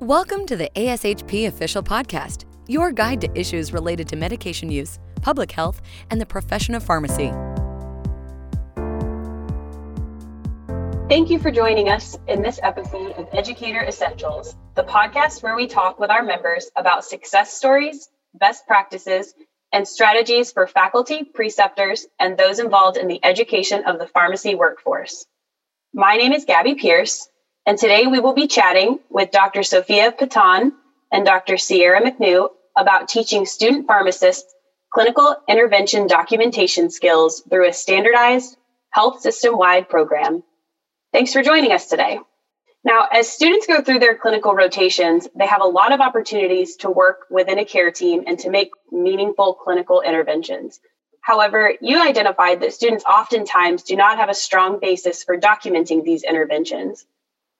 Welcome to the ASHP Official Podcast, your guide to issues related to medication use, public health, and the profession of pharmacy. Thank you for joining us in this episode of Educator Essentials, the podcast where we talk with our members about success stories, best practices, and strategies for faculty, preceptors, and those involved in the education of the pharmacy workforce. My name is Gabby Pierce, and today we will be chatting with Dr. Sophia Patan and Dr. Sierra McNew about teaching student pharmacists clinical intervention documentation skills through a standardized health system wide program. Thanks for joining us today. Now, as students go through their clinical rotations, they have a lot of opportunities to work within a care team and to make meaningful clinical interventions. However, you identified that students oftentimes do not have a strong basis for documenting these interventions.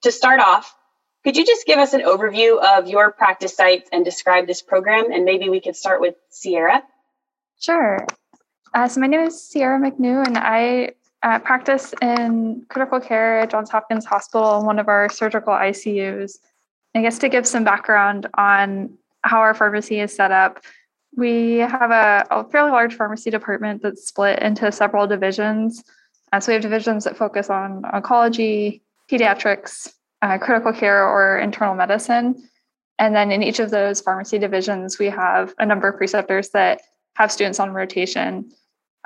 To start off, could you just give us an overview of your practice sites and describe this program? And maybe we could start with Sierra. Sure. Uh, so my name is Sierra McNew, and I uh, practice in critical care at Johns Hopkins Hospital in one of our surgical ICUs. I guess to give some background on how our pharmacy is set up, we have a, a fairly large pharmacy department that's split into several divisions. Uh, so we have divisions that focus on oncology, pediatrics, uh, critical care, or internal medicine. And then in each of those pharmacy divisions, we have a number of preceptors that have students on rotation.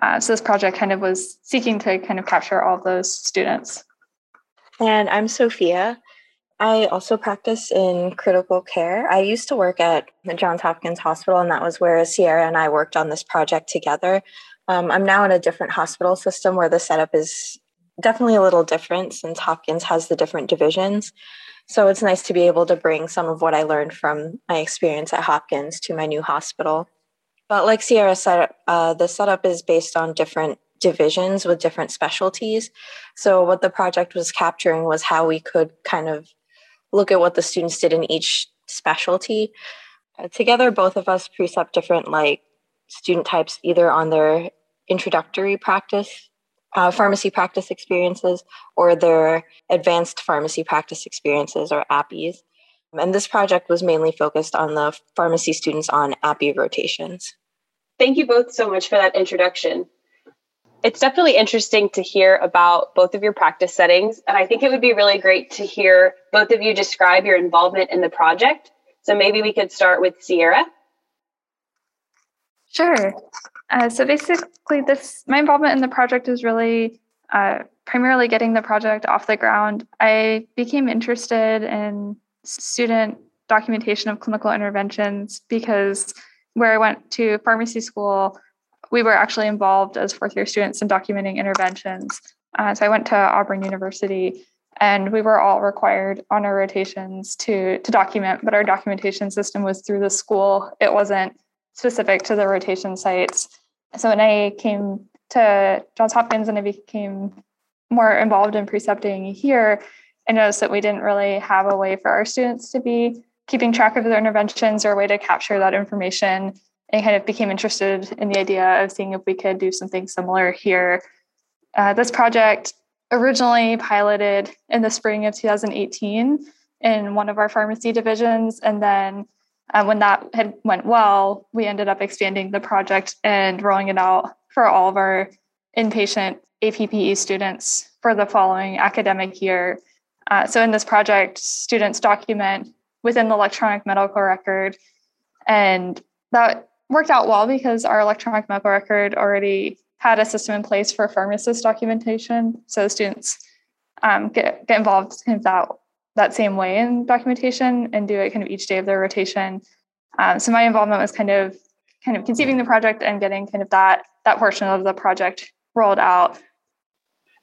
Uh, so this project kind of was seeking to kind of capture all of those students. And I'm Sophia. I also practice in critical care. I used to work at the Johns Hopkins Hospital, and that was where Sierra and I worked on this project together. Um, I'm now in a different hospital system where the setup is definitely a little different since Hopkins has the different divisions. So it's nice to be able to bring some of what I learned from my experience at Hopkins to my new hospital. But like Sierra said, uh, the setup is based on different divisions with different specialties. So what the project was capturing was how we could kind of look at what the students did in each specialty. Uh, together, both of us precept different like student types either on their introductory practice uh, pharmacy practice experiences or their advanced pharmacy practice experiences or APPEs. And this project was mainly focused on the pharmacy students on APPE rotations. Thank you both so much for that introduction. It's definitely interesting to hear about both of your practice settings. And I think it would be really great to hear both of you describe your involvement in the project. So maybe we could start with Sierra. Sure. Uh, so basically, this my involvement in the project is really uh, primarily getting the project off the ground. I became interested in student documentation of clinical interventions because where I went to pharmacy school, we were actually involved as fourth year students in documenting interventions. Uh, so I went to Auburn University and we were all required on our rotations to to document but our documentation system was through the school it wasn't specific to the rotation sites. So when I came to Johns Hopkins and I became more involved in precepting here, I noticed that we didn't really have a way for our students to be keeping track of their interventions or a way to capture that information and kind of became interested in the idea of seeing if we could do something similar here. Uh, this project originally piloted in the spring of 2018 in one of our pharmacy divisions and then uh, when that had went well, we ended up expanding the project and rolling it out for all of our inpatient APPE students for the following academic year. Uh, so in this project, students document within the electronic medical record, and that worked out well because our electronic medical record already had a system in place for pharmacist documentation. So students um, get, get involved in that that same way in documentation and do it kind of each day of their rotation. Um, so my involvement was kind of kind of conceiving the project and getting kind of that that portion of the project rolled out.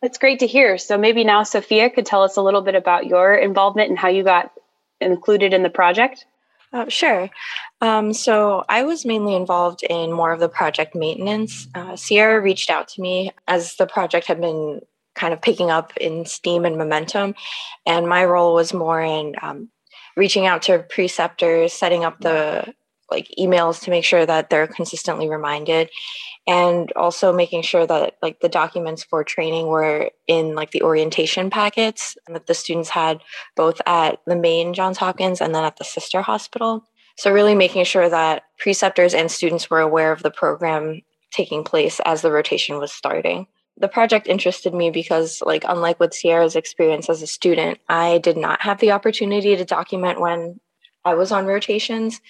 That's great to hear. So maybe now Sophia could tell us a little bit about your involvement and how you got included in the project. Uh, sure. Um, so I was mainly involved in more of the project maintenance. Uh, Sierra reached out to me as the project had been kind of picking up in steam and momentum. And my role was more in um, reaching out to preceptors, setting up the like emails to make sure that they're consistently reminded and also making sure that like the documents for training were in like the orientation packets that the students had both at the main Johns Hopkins and then at the sister hospital. So really making sure that preceptors and students were aware of the program taking place as the rotation was starting. The project interested me because like unlike with Sierra's experience as a student, I did not have the opportunity to document when I was on rotations.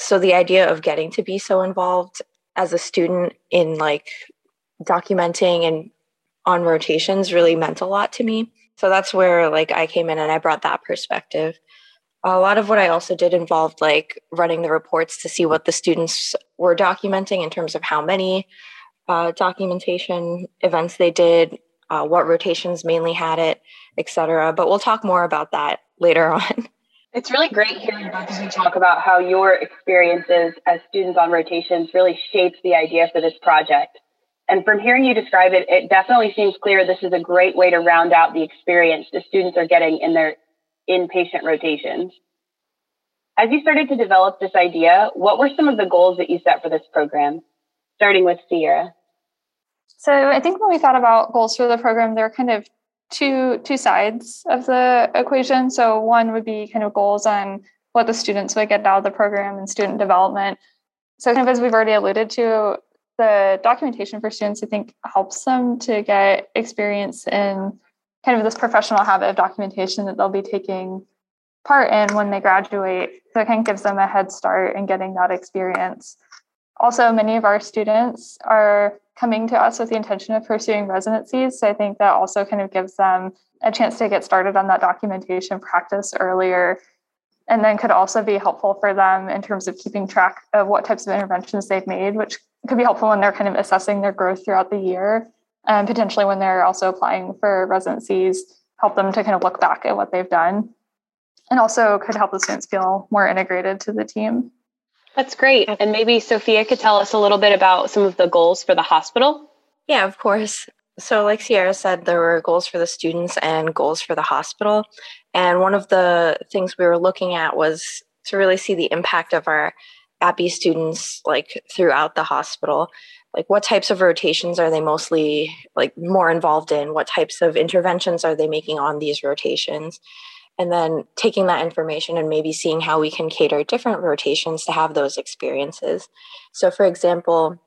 So the idea of getting to be so involved as a student in like documenting and on rotations really meant a lot to me. So that's where like I came in and I brought that perspective. A lot of what I also did involved like running the reports to see what the students were documenting in terms of how many uh, documentation events they did, uh, what rotations mainly had it, etc. But we'll talk more about that later on. It's really great hearing both of you talk about how your experiences as students on rotations really shaped the idea for this project. And from hearing you describe it, it definitely seems clear this is a great way to round out the experience the students are getting in their inpatient rotations. As you started to develop this idea, what were some of the goals that you set for this program, starting with Sierra? So I think when we thought about goals for the program, there are kind of two two sides of the equation. So one would be kind of goals on what the students would get out of the program and student development. So kind of as we've already alluded to, the documentation for students I think helps them to get experience in kind of this professional habit of documentation that they'll be taking part in when they graduate. So it kind of gives them a head start in getting that experience. Also, many of our students are coming to us with the intention of pursuing residencies. So I think that also kind of gives them a chance to get started on that documentation practice earlier. And then could also be helpful for them in terms of keeping track of what types of interventions they've made, which could be helpful when they're kind of assessing their growth throughout the year. And potentially when they're also applying for residencies, help them to kind of look back at what they've done. And also could help the students feel more integrated to the team. That's great. And maybe Sophia could tell us a little bit about some of the goals for the hospital. Yeah, of course. So, like Sierra said, there were goals for the students and goals for the hospital. And one of the things we were looking at was to really see the impact of our APPE students like throughout the hospital. Like, what types of rotations are they mostly like more involved in? What types of interventions are they making on these rotations? And then taking that information and maybe seeing how we can cater different rotations to have those experiences. So, for example,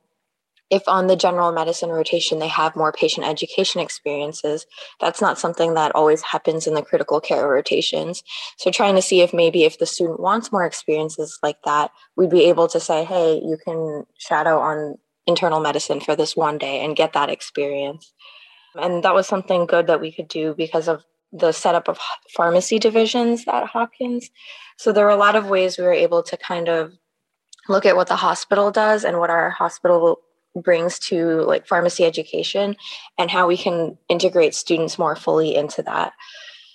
if on the general medicine rotation they have more patient education experiences, that's not something that always happens in the critical care rotations. So, trying to see if maybe if the student wants more experiences like that, we'd be able to say, hey, you can shadow on internal medicine for this one day and get that experience. And that was something good that we could do because of the setup of pharmacy divisions at Hopkins. So there were a lot of ways we were able to kind of look at what the hospital does and what our hospital brings to like pharmacy education and how we can integrate students more fully into that.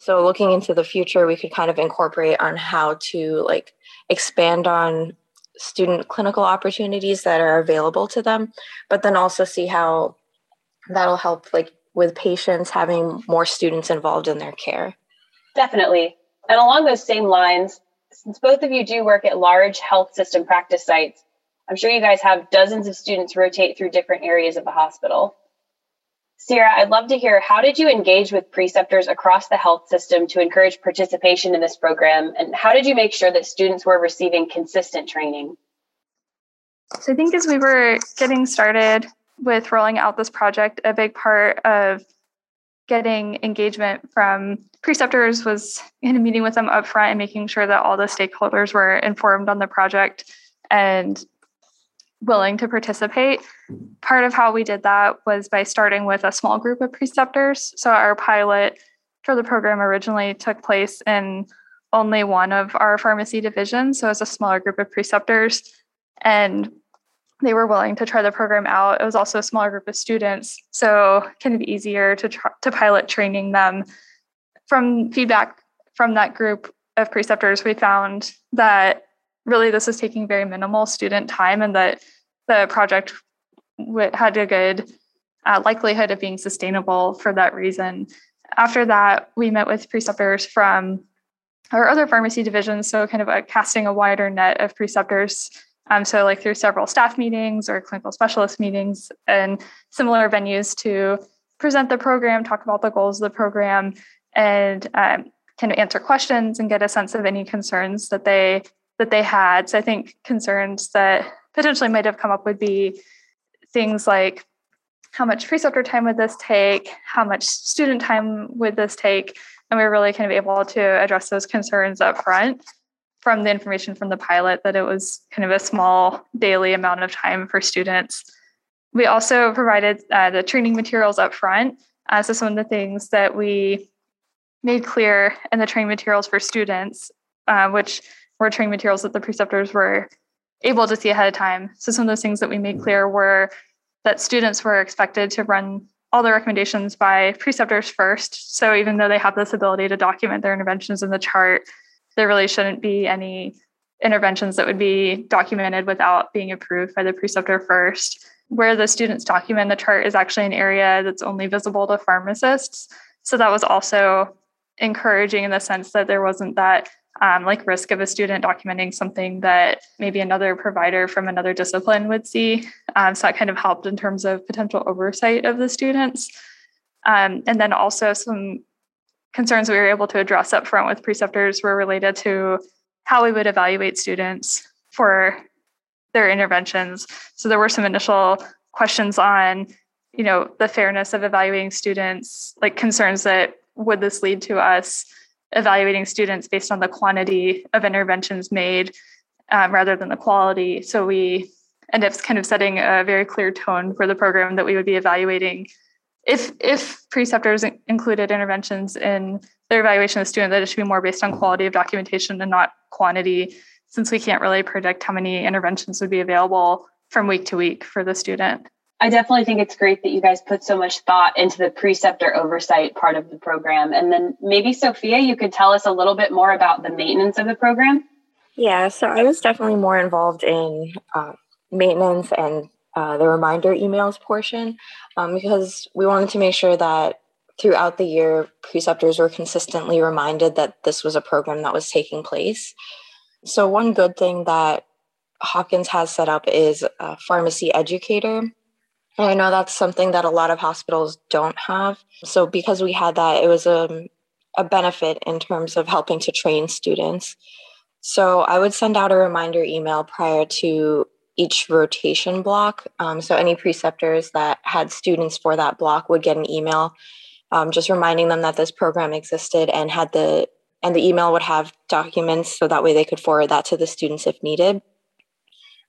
So looking into the future, we could kind of incorporate on how to like expand on student clinical opportunities that are available to them, but then also see how that'll help like with patients having more students involved in their care. Definitely. And along those same lines, since both of you do work at large health system practice sites, I'm sure you guys have dozens of students rotate through different areas of the hospital. Sierra, I'd love to hear how did you engage with preceptors across the health system to encourage participation in this program? And how did you make sure that students were receiving consistent training? So I think as we were getting started, with rolling out this project, a big part of getting engagement from preceptors was in a meeting with them up front and making sure that all the stakeholders were informed on the project and willing to participate. Part of how we did that was by starting with a small group of preceptors. So our pilot for the program originally took place in only one of our pharmacy divisions. So it's a smaller group of preceptors. And they were willing to try the program out. It was also a smaller group of students, so kind of easier to to pilot training them. From feedback from that group of preceptors, we found that really this was taking very minimal student time, and that the project had a good uh, likelihood of being sustainable for that reason. After that, we met with preceptors from our other pharmacy divisions, so kind of a, casting a wider net of preceptors Um, so, like through several staff meetings or clinical specialist meetings and similar venues to present the program, talk about the goals of the program, and um, kind of answer questions and get a sense of any concerns that they that they had. So, I think concerns that potentially might have come up would be things like how much preceptor time would this take? How much student time would this take? And we were really kind of able to address those concerns up front from the information from the pilot that it was kind of a small daily amount of time for students. We also provided uh, the training materials up front. Uh, so, some of the things that we made clear in the training materials for students, uh, which were training materials that the preceptors were able to see ahead of time. So, some of those things that we made clear were that students were expected to run all the recommendations by preceptors first. So, even though they have this ability to document their interventions in the chart, there really shouldn't be any interventions that would be documented without being approved by the preceptor first. Where the students document the chart is actually an area that's only visible to pharmacists. So that was also encouraging in the sense that there wasn't that um, like risk of a student documenting something that maybe another provider from another discipline would see. Um, so that kind of helped in terms of potential oversight of the students. Um, and then also some concerns we were able to address up front with preceptors were related to how we would evaluate students for their interventions. So there were some initial questions on, you know, the fairness of evaluating students, like concerns that would this lead to us evaluating students based on the quantity of interventions made um, rather than the quality. So we end up kind of setting a very clear tone for the program that we would be evaluating if if preceptors included interventions in their evaluation of the student, that it should be more based on quality of documentation and not quantity, since we can't really predict how many interventions would be available from week to week for the student. I definitely think it's great that you guys put so much thought into the preceptor oversight part of the program. And then maybe, Sophia, you could tell us a little bit more about the maintenance of the program. Yeah, so I was definitely more involved in uh, maintenance and uh, the reminder emails portion um, because we wanted to make sure that throughout the year, preceptors were consistently reminded that this was a program that was taking place. So, one good thing that Hopkins has set up is a pharmacy educator. And I know that's something that a lot of hospitals don't have. So, because we had that, it was a, a benefit in terms of helping to train students. So, I would send out a reminder email prior to each rotation block. Um, so any preceptors that had students for that block would get an email um, just reminding them that this program existed and had the and the email would have documents so that way they could forward that to the students if needed.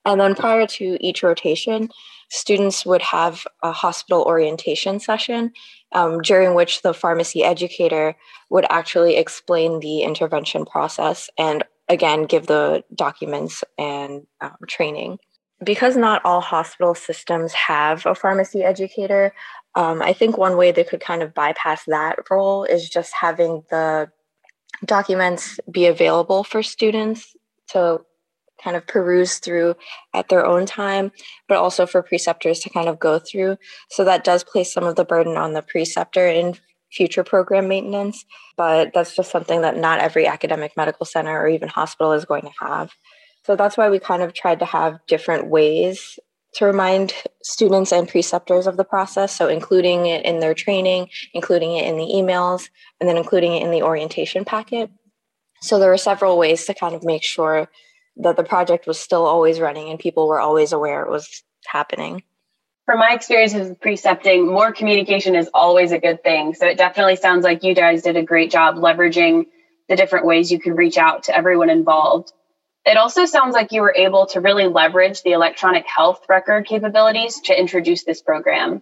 And then prior to each rotation, students would have a hospital orientation session um, during which the pharmacy educator would actually explain the intervention process and again give the documents and um, training because not all hospital systems have a pharmacy educator, um, I think one way they could kind of bypass that role is just having the documents be available for students to kind of peruse through at their own time, but also for preceptors to kind of go through. So that does place some of the burden on the preceptor in future program maintenance, but that's just something that not every academic medical center or even hospital is going to have. So that's why we kind of tried to have different ways to remind students and preceptors of the process. So, including it in their training, including it in the emails, and then including it in the orientation packet. So, there were several ways to kind of make sure that the project was still always running and people were always aware it was happening. From my experience with precepting, more communication is always a good thing. So, it definitely sounds like you guys did a great job leveraging the different ways you could reach out to everyone involved. It also sounds like you were able to really leverage the electronic health record capabilities to introduce this program.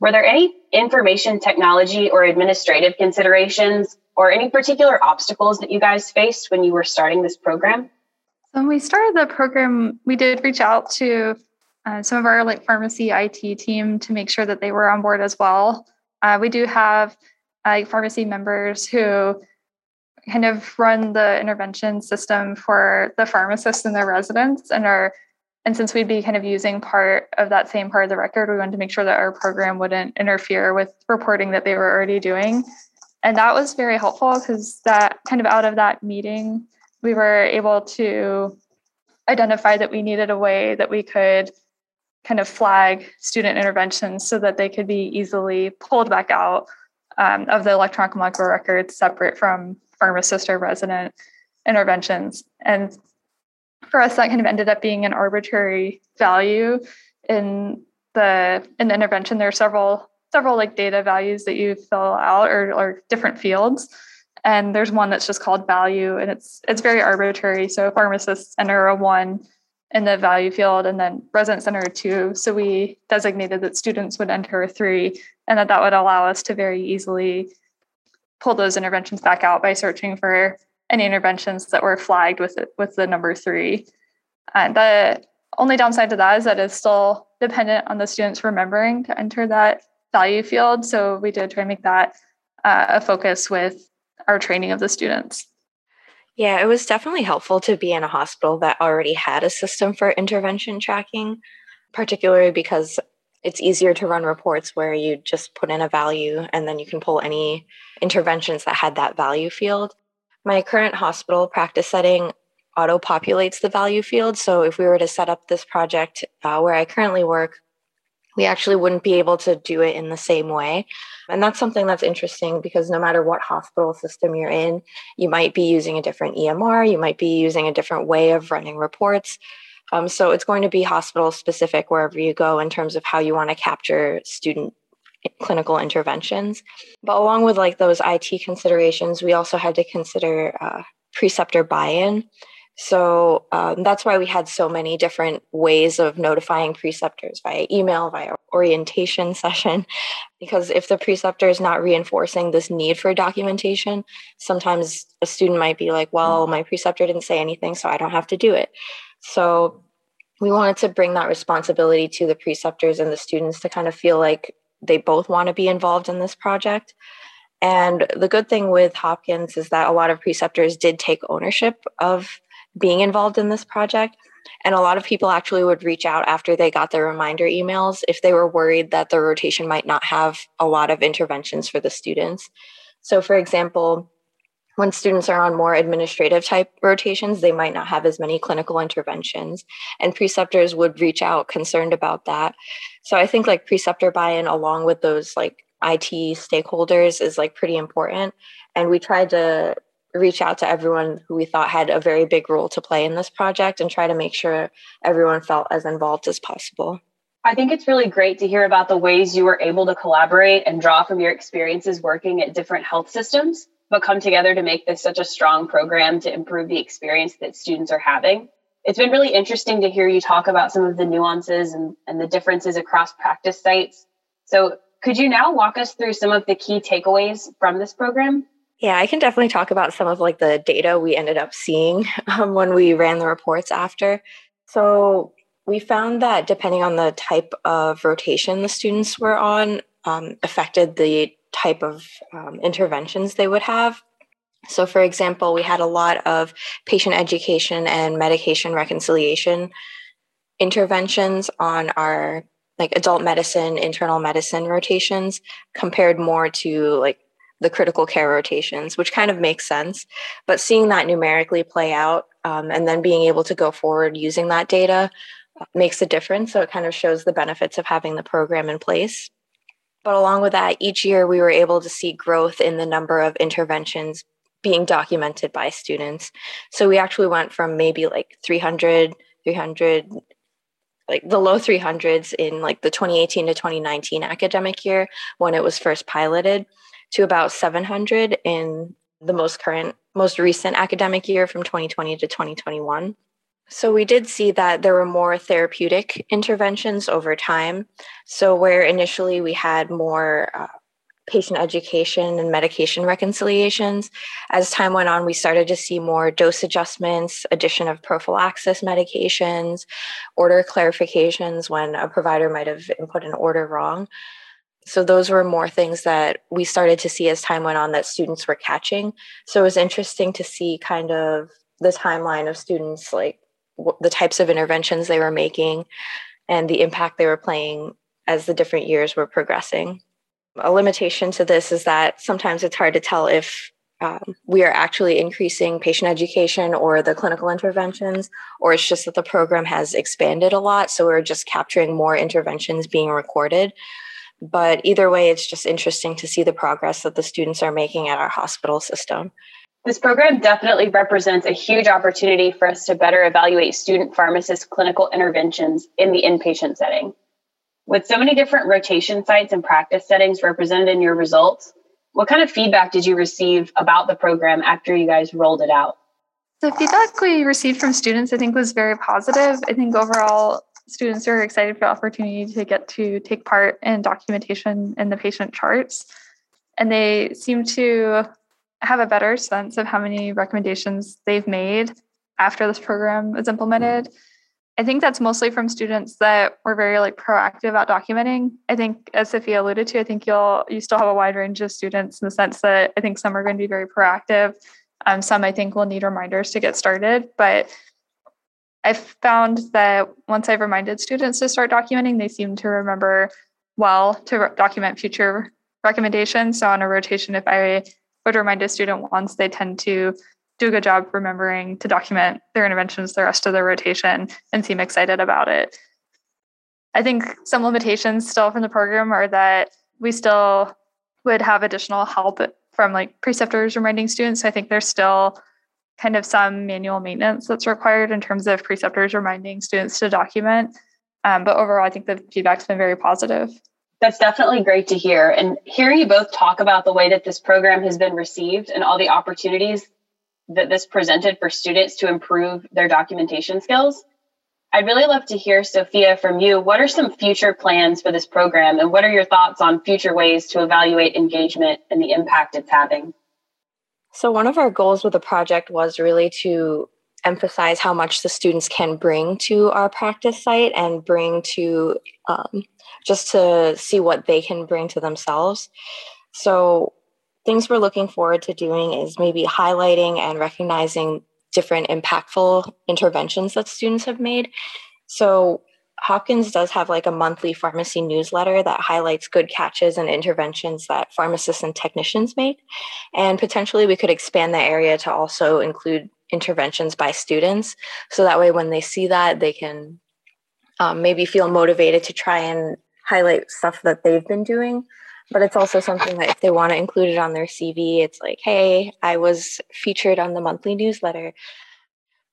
Were there any information technology or administrative considerations or any particular obstacles that you guys faced when you were starting this program? When we started the program, we did reach out to uh, some of our like pharmacy IT team to make sure that they were on board as well. Uh, we do have uh, pharmacy members who kind of run the intervention system for the pharmacists and their residents and our and since we'd be kind of using part of that same part of the record we wanted to make sure that our program wouldn't interfere with reporting that they were already doing. And that was very helpful because that kind of out of that meeting we were able to identify that we needed a way that we could kind of flag student interventions so that they could be easily pulled back out um, of the electronic medical records separate from pharmacist or resident interventions. And for us, that kind of ended up being an arbitrary value in the in the intervention. There are several several like data values that you fill out or, or different fields. And there's one that's just called value and it's it's very arbitrary. So pharmacists enter a one in the value field and then residents enter a two. So we designated that students would enter a three and that that would allow us to very easily pull those interventions back out by searching for any interventions that were flagged with it, with the number three. And the only downside to that is that it's still dependent on the students remembering to enter that value field. So we did try to make that uh, a focus with our training of the students. Yeah, it was definitely helpful to be in a hospital that already had a system for intervention tracking, particularly because it's easier to run reports where you just put in a value and then you can pull any interventions that had that value field. My current hospital practice setting auto populates the value field. So if we were to set up this project uh, where I currently work, we actually wouldn't be able to do it in the same way. And that's something that's interesting because no matter what hospital system you're in, you might be using a different EMR, you might be using a different way of running reports. Um, so it's going to be hospital specific wherever you go in terms of how you want to capture student clinical interventions. But along with like those IT considerations, we also had to consider uh, preceptor buy-in. So um, that's why we had so many different ways of notifying preceptors via email, via orientation session. Because if the preceptor is not reinforcing this need for documentation, sometimes a student might be like, well, my preceptor didn't say anything, so I don't have to do it. So we wanted to bring that responsibility to the preceptors and the students to kind of feel like they both want to be involved in this project. And the good thing with Hopkins is that a lot of preceptors did take ownership of being involved in this project. And a lot of people actually would reach out after they got their reminder emails if they were worried that the rotation might not have a lot of interventions for the students. So, for example, when students are on more administrative type rotations, they might not have as many clinical interventions, and preceptors would reach out concerned about that. So, I think like preceptor buy in along with those like IT stakeholders is like pretty important. And we tried to reach out to everyone who we thought had a very big role to play in this project and try to make sure everyone felt as involved as possible. I think it's really great to hear about the ways you were able to collaborate and draw from your experiences working at different health systems, but come together to make this such a strong program to improve the experience that students are having. It's been really interesting to hear you talk about some of the nuances and, and the differences across practice sites. So, could you now walk us through some of the key takeaways from this program? Yeah, I can definitely talk about some of like the data we ended up seeing um, when we ran the reports after. So we found that depending on the type of rotation the students were on, um, affected the type of um, interventions they would have. So, for example, we had a lot of patient education and medication reconciliation interventions on our like adult medicine, internal medicine rotations compared more to like the critical care rotations, which kind of makes sense. But seeing that numerically play out um, and then being able to go forward using that data uh, makes a difference. So it kind of shows the benefits of having the program in place. But along with that, each year we were able to see growth in the number of interventions being documented by students. So we actually went from maybe like 300, 300, like the low 300s in like the 2018 to 2019 academic year when it was first piloted to about 700 in the most current, most recent academic year from 2020 to 2021. So we did see that there were more therapeutic interventions over time. So where initially we had more uh, patient education and medication reconciliations, as time went on, we started to see more dose adjustments, addition of prophylaxis medications, order clarifications when a provider might have input an order wrong so those were more things that we started to see as time went on that students were catching so it was interesting to see kind of the timeline of students like the types of interventions they were making and the impact they were playing as the different years were progressing a limitation to this is that sometimes it's hard to tell if um, we are actually increasing patient education or the clinical interventions, or it's just that the program has expanded a lot. So we're just capturing more interventions being recorded. But either way, it's just interesting to see the progress that the students are making at our hospital system. This program definitely represents a huge opportunity for us to better evaluate student pharmacist clinical interventions in the inpatient setting. With so many different rotation sites and practice settings represented in your results, what kind of feedback did you receive about the program after you guys rolled it out? The feedback we received from students, I think, was very positive. I think overall, students are excited for the opportunity to get to take part in documentation in the patient charts. And they seem to have a better sense of how many recommendations they've made after this program was implemented. I think that's mostly from students that were very like proactive about documenting. I think as Sophia alluded to, I think you'll you still have a wide range of students in the sense that I think some are going to be very proactive. Um, some I think will need reminders to get started. But I've found that once I've reminded students to start documenting, they seem to remember well to re- document future recommendations. So on a rotation, if I would remind a student once, they tend to do a good job remembering to document their interventions the rest of their rotation and seem excited about it. I think some limitations still from the program are that we still would have additional help from like preceptors reminding students. So I think there's still kind of some manual maintenance that's required in terms of preceptors reminding students to document. Um, but overall, I think the feedback's been very positive. That's definitely great to hear. And hearing you both talk about the way that this program has been received and all the opportunities that this presented for students to improve their documentation skills. I'd really love to hear, Sophia, from you. What are some future plans for this program, and what are your thoughts on future ways to evaluate engagement and the impact it's having? So, one of our goals with the project was really to emphasize how much the students can bring to our practice site and bring to um, just to see what they can bring to themselves. So, things we're looking forward to doing is maybe highlighting and recognizing different impactful interventions that students have made. So Hopkins does have like a monthly pharmacy newsletter that highlights good catches and interventions that pharmacists and technicians make. And potentially we could expand that area to also include interventions by students. So that way, when they see that, they can um, maybe feel motivated to try and highlight stuff that they've been doing but it's also something that if they want to include it on their CV, it's like, hey, I was featured on the monthly newsletter.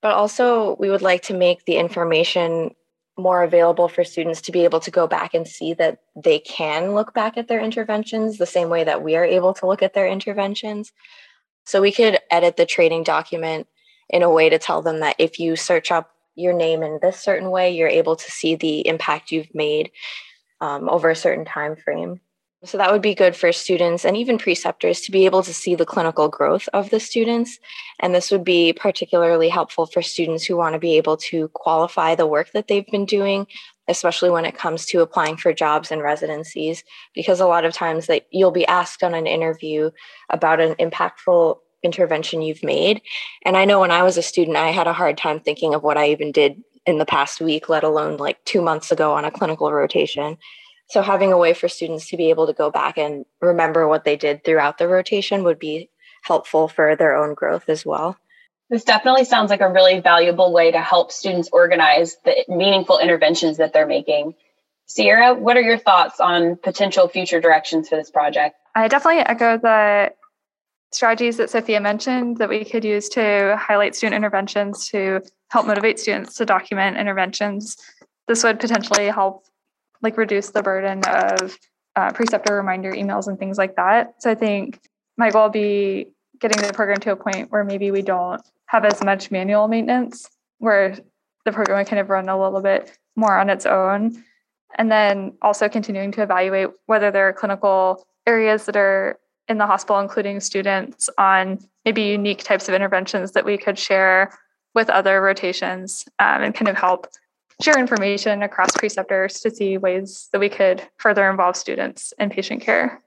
But also, we would like to make the information more available for students to be able to go back and see that they can look back at their interventions the same way that we are able to look at their interventions. So we could edit the training document in a way to tell them that if you search up your name in this certain way, you're able to see the impact you've made um, over a certain time frame. So that would be good for students and even preceptors to be able to see the clinical growth of the students. And this would be particularly helpful for students who want to be able to qualify the work that they've been doing, especially when it comes to applying for jobs and residencies, because a lot of times that you'll be asked on an interview about an impactful intervention you've made. And I know when I was a student, I had a hard time thinking of what I even did in the past week, let alone like two months ago on a clinical rotation. So having a way for students to be able to go back and remember what they did throughout the rotation would be helpful for their own growth as well. This definitely sounds like a really valuable way to help students organize the meaningful interventions that they're making. Sierra, what are your thoughts on potential future directions for this project? I definitely echo the strategies that Sophia mentioned that we could use to highlight student interventions to help motivate students to document interventions. This would potentially help like reduce the burden of uh, preceptor reminder emails and things like that. So I think my goal will be getting the program to a point where maybe we don't have as much manual maintenance, where the program would kind of run a little bit more on its own. And then also continuing to evaluate whether there are clinical areas that are in the hospital, including students, on maybe unique types of interventions that we could share with other rotations um, and kind of help share information across preceptors to see ways that we could further involve students in patient care.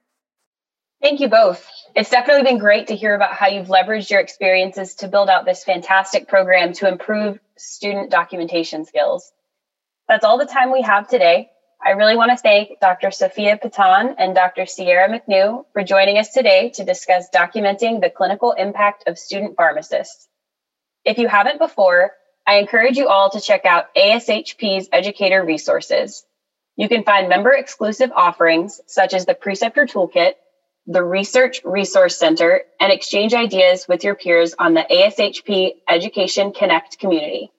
Thank you both. It's definitely been great to hear about how you've leveraged your experiences to build out this fantastic program to improve student documentation skills. That's all the time we have today. I really want to thank Dr. Sophia Patan and Dr. Sierra McNew for joining us today to discuss documenting the clinical impact of student pharmacists. If you haven't before, I encourage you all to check out ASHP's educator resources. You can find member exclusive offerings such as the Preceptor Toolkit, the Research Resource Center, and exchange ideas with your peers on the ASHP Education Connect community.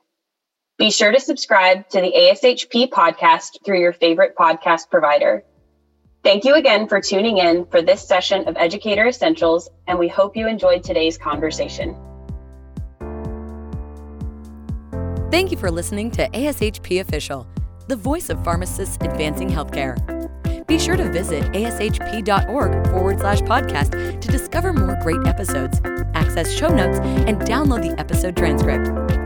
Be sure to subscribe to the ASHP podcast through your favorite podcast provider. Thank you again for tuning in for this session of Educator Essentials, and we hope you enjoyed today's conversation. Thank you for listening to ASHP Official, the voice of pharmacists advancing healthcare. Be sure to visit ashp.org forward slash podcast to discover more great episodes, access show notes, and download the episode transcript.